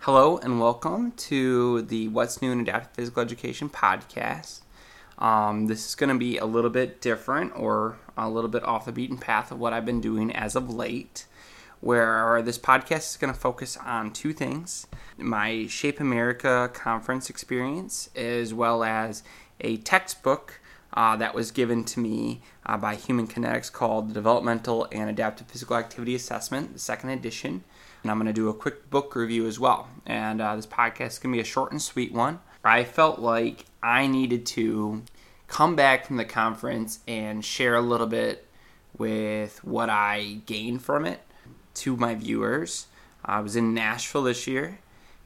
Hello and welcome to the What's New in Adaptive Physical Education podcast. Um, this is going to be a little bit different or a little bit off the beaten path of what I've been doing as of late, where this podcast is going to focus on two things my Shape America conference experience, as well as a textbook uh, that was given to me uh, by Human Kinetics called the Developmental and Adaptive Physical Activity Assessment, the second edition. And I'm going to do a quick book review as well. And uh, this podcast is going to be a short and sweet one. I felt like I needed to come back from the conference and share a little bit with what I gained from it to my viewers. I was in Nashville this year,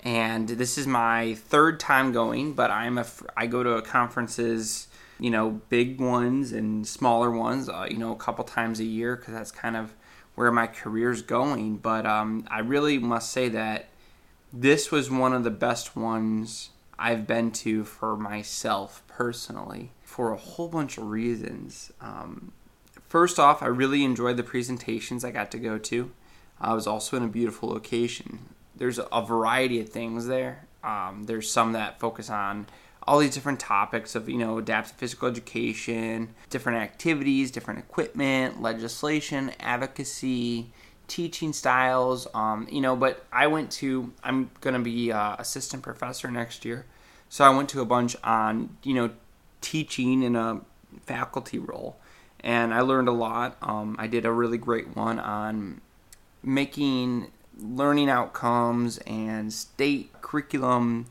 and this is my third time going. But I'm a I go to conferences, you know, big ones and smaller ones, uh, you know, a couple times a year because that's kind of where my career's going. But um, I really must say that this was one of the best ones I've been to for myself personally for a whole bunch of reasons. Um, first off, I really enjoyed the presentations I got to go to. I was also in a beautiful location. There's a variety of things there. Um, there's some that focus on all these different topics of you know adaptive physical education different activities different equipment legislation advocacy teaching styles um, you know but i went to i'm going to be uh, assistant professor next year. So i went to a bunch on you know teaching in a faculty role. And i learned a lot. Um, i did a really great one on making learning outcomes and state curriculum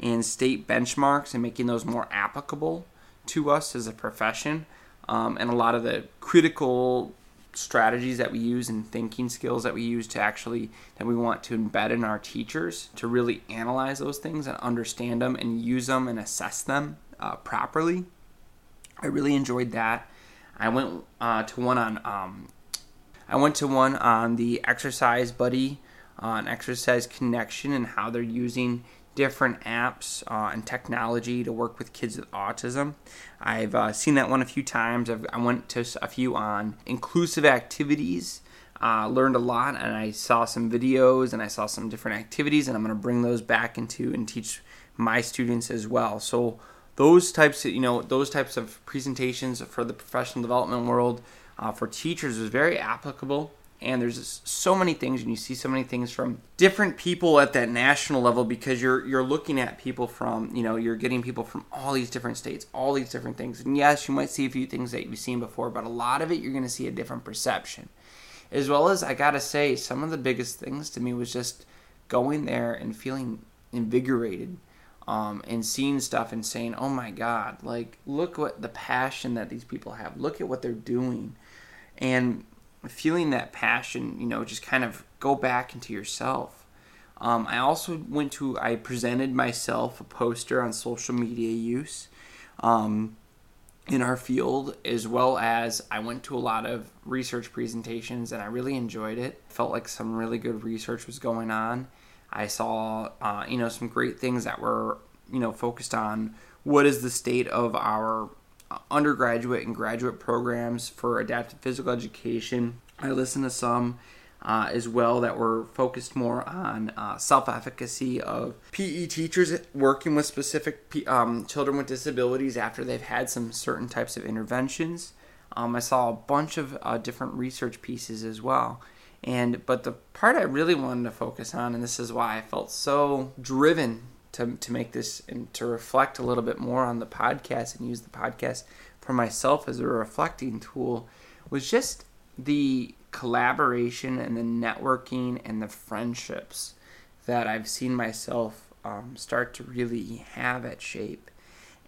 and state benchmarks and making those more applicable to us as a profession. Um, and a lot of the critical strategies that we use and thinking skills that we use to actually that we want to embed in our teachers to really analyze those things and understand them and use them and assess them uh, properly. I really enjoyed that. I went uh, to one on um, I went to one on the exercise buddy on exercise connection and how they're using different apps uh, and technology to work with kids with autism. I've uh, seen that one a few times. I've, i went to a few on inclusive activities. Uh, learned a lot, and I saw some videos and I saw some different activities, and I'm going to bring those back into and teach my students as well. So those types of you know those types of presentations for the professional development world uh, for teachers is very applicable and there's so many things and you see so many things from different people at that national level because you're you're looking at people from you know you're getting people from all these different states all these different things. And yes you might see a few things that you've seen before but a lot of it you're going to see a different perception. As well as i gotta say some of the biggest things to me was just going there and feeling invigorated um, and seeing stuff and saying oh my god like look what the passion that these people have. Look at what they're doing. And feeling that passion, you know, just kind of go back into yourself. Um, I also went to, I presented myself a poster on social media use um, in our field, as well as I went to a lot of research presentations and I really enjoyed it. Felt like some really good research was going on. I saw, uh, you know, some great things that were, you know, focused on what is the state of our undergraduate and graduate programs for adaptive physical education. I listened to some uh, as well that were focused more on uh, self efficacy of PE teachers working with specific P- um, children with disabilities after they've had some certain types of interventions. Um, I saw a bunch of uh, different research pieces as well. And but the part I really wanted to focus on, and this is why I felt so driven to, to make this and to reflect a little bit more on the podcast and use the podcast for myself as a reflecting tool was just the collaboration and the networking and the friendships that I've seen myself um, start to really have at Shape.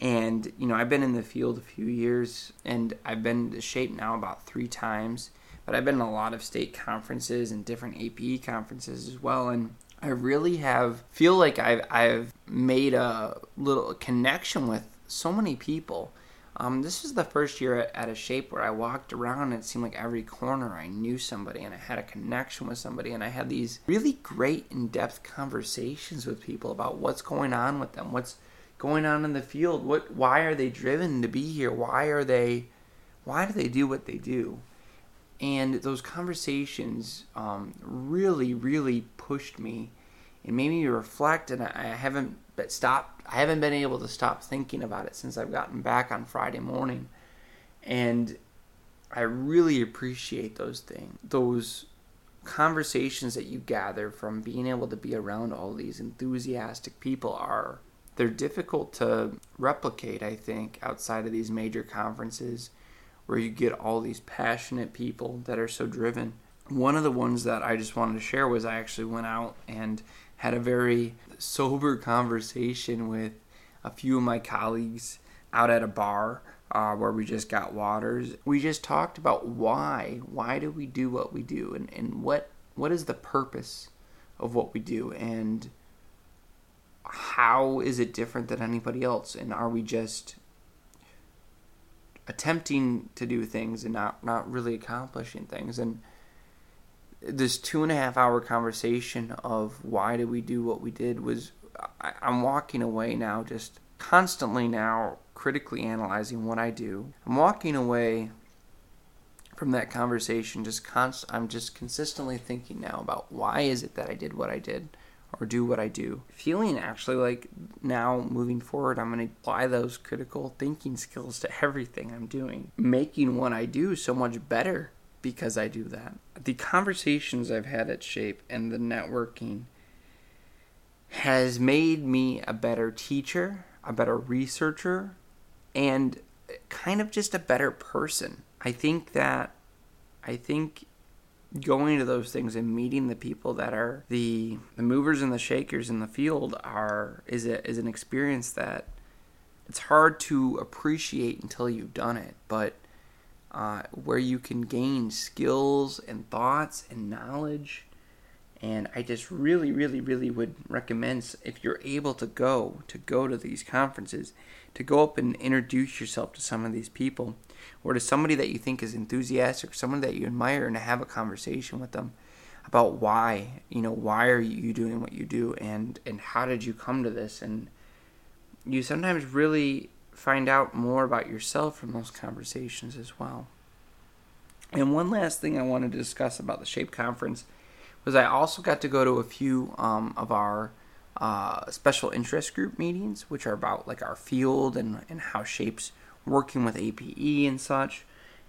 And, you know, I've been in the field a few years and I've been to Shape now about three times, but I've been in a lot of state conferences and different APE conferences as well. And I really have feel like I've I've made a little connection with so many people. Um, this was the first year at, at, a shape where I walked around and it seemed like every corner I knew somebody and I had a connection with somebody and I had these really great in-depth conversations with people about what's going on with them, what's going on in the field, what why are they driven to be here, why are they why do they do what they do? And those conversations um, really, really pushed me and made me reflect, and I haven't but stopped. I haven't been able to stop thinking about it since I've gotten back on Friday morning, and I really appreciate those things, those conversations that you gather from being able to be around all these enthusiastic people are they're difficult to replicate i think outside of these major conferences where you get all these passionate people that are so driven one of the ones that i just wanted to share was i actually went out and had a very sober conversation with a few of my colleagues out at a bar uh, where we just got waters. We just talked about why. Why do we do what we do, and, and what what is the purpose of what we do, and how is it different than anybody else, and are we just attempting to do things and not not really accomplishing things and this two and a half hour conversation of why did we do what we did was I, I'm walking away now just constantly now critically analyzing what I do. I'm walking away from that conversation just const- I'm just consistently thinking now about why is it that I did what I did or do what I do. Feeling actually like now moving forward I'm going to apply those critical thinking skills to everything I'm doing, making what I do so much better because I do that. The conversations I've had at Shape and the networking has made me a better teacher, a better researcher, and kind of just a better person. I think that I think going to those things and meeting the people that are the the movers and the shakers in the field are is a, is an experience that it's hard to appreciate until you've done it, but uh, where you can gain skills and thoughts and knowledge. And I just really, really, really would recommend if you're able to go to go to these conferences, to go up and introduce yourself to some of these people, or to somebody that you think is enthusiastic, someone that you admire, and to have a conversation with them about why, you know, why are you doing what you do, and and how did you come to this, and you sometimes really find out more about yourself from those conversations as well. And one last thing I wanted to discuss about the Shape Conference was I also got to go to a few um, of our uh, special interest group meetings, which are about like our field and, and how Shape's working with APE and such.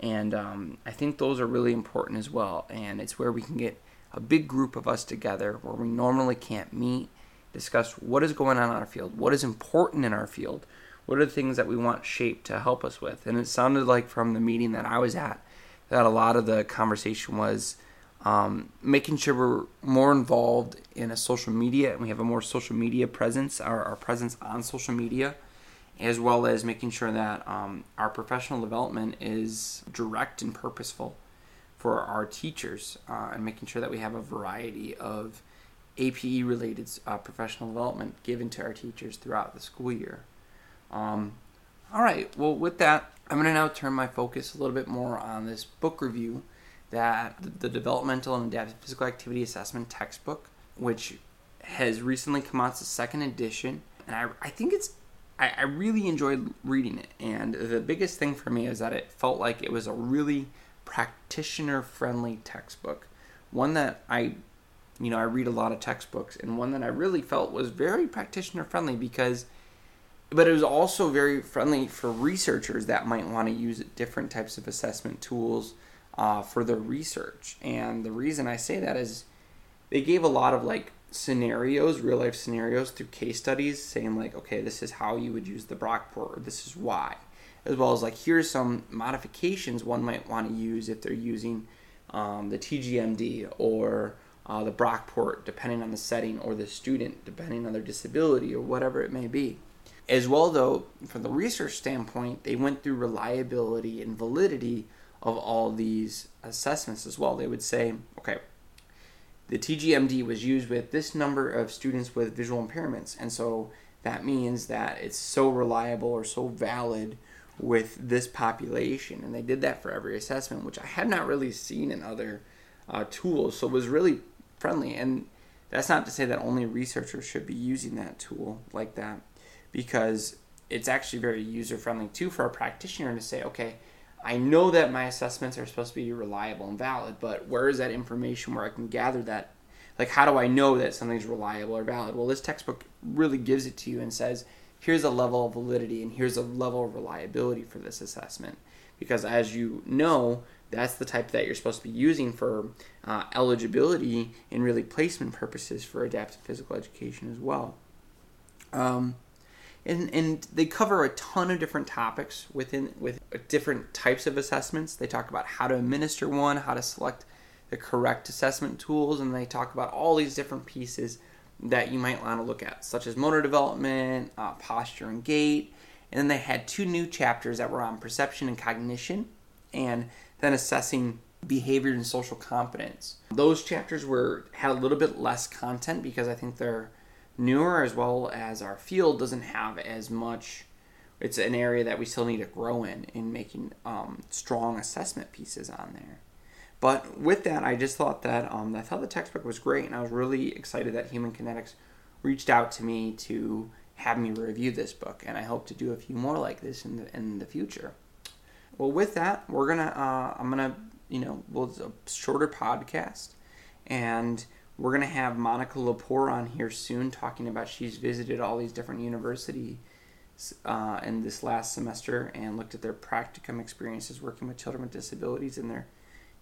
And um, I think those are really important as well. And it's where we can get a big group of us together where we normally can't meet, discuss what is going on in our field, what is important in our field, what are the things that we want Shape to help us with? And it sounded like from the meeting that I was at that a lot of the conversation was um, making sure we're more involved in a social media and we have a more social media presence, our, our presence on social media, as well as making sure that um, our professional development is direct and purposeful for our teachers uh, and making sure that we have a variety of APE related uh, professional development given to our teachers throughout the school year. Um, all right, well, with that, I'm going to now turn my focus a little bit more on this book review that the Developmental and Adaptive Physical Activity Assessment textbook, which has recently come out. It's second edition, and I, I think it's I, I really enjoyed reading it. And the biggest thing for me is that it felt like it was a really practitioner friendly textbook, one that I you know I read a lot of textbooks, and one that I really felt was very practitioner friendly because but it was also very friendly for researchers that might want to use different types of assessment tools uh, for their research. And the reason I say that is they gave a lot of like scenarios, real life scenarios through case studies, saying like, okay, this is how you would use the Brockport, or this is why, as well as like here's some modifications one might want to use if they're using um, the TGMD or uh, the Brockport, depending on the setting, or the student, depending on their disability or whatever it may be. As well, though, from the research standpoint, they went through reliability and validity of all these assessments as well. They would say, okay, the TGMD was used with this number of students with visual impairments, and so that means that it's so reliable or so valid with this population. And they did that for every assessment, which I had not really seen in other uh, tools, so it was really friendly. And that's not to say that only researchers should be using that tool like that because it's actually very user friendly too for a practitioner to say, okay, I know that my assessments are supposed to be reliable and valid, but where is that information where I can gather that like how do I know that something's reliable or valid? Well, this textbook really gives it to you and says, here's a level of validity and here's a level of reliability for this assessment. Because as you know, that's the type that you're supposed to be using for uh, eligibility and really placement purposes for adaptive physical education as well. Um, and, and they cover a ton of different topics within with different types of assessments. They talk about how to administer one, how to select the correct assessment tools, and they talk about all these different pieces that you might want to look at, such as motor development, uh, posture, and gait. And then they had two new chapters that were on perception and cognition, and then assessing behavior and social competence. Those chapters were had a little bit less content because I think they're newer as well as our field doesn't have as much it's an area that we still need to grow in in making um, strong assessment pieces on there. But with that i just thought that um, i thought the textbook was great and i was really excited that human kinetics reached out to me to have me review this book and i hope to do a few more like this in the, in the future. Well with that we're gonna uh, i'm gonna you know well a shorter podcast and we're going to have Monica Lepore on here soon talking about she's visited all these different universities uh, in this last semester and looked at their practicum experiences working with children with disabilities in their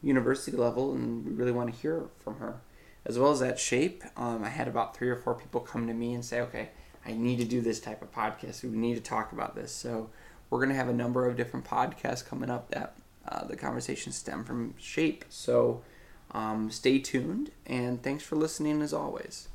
university level, and we really want to hear from her. As well as at Shape, um, I had about three or four people come to me and say, okay, I need to do this type of podcast. We need to talk about this. So we're going to have a number of different podcasts coming up that uh, the conversation stem from Shape. So um, stay tuned, and thanks for listening as always.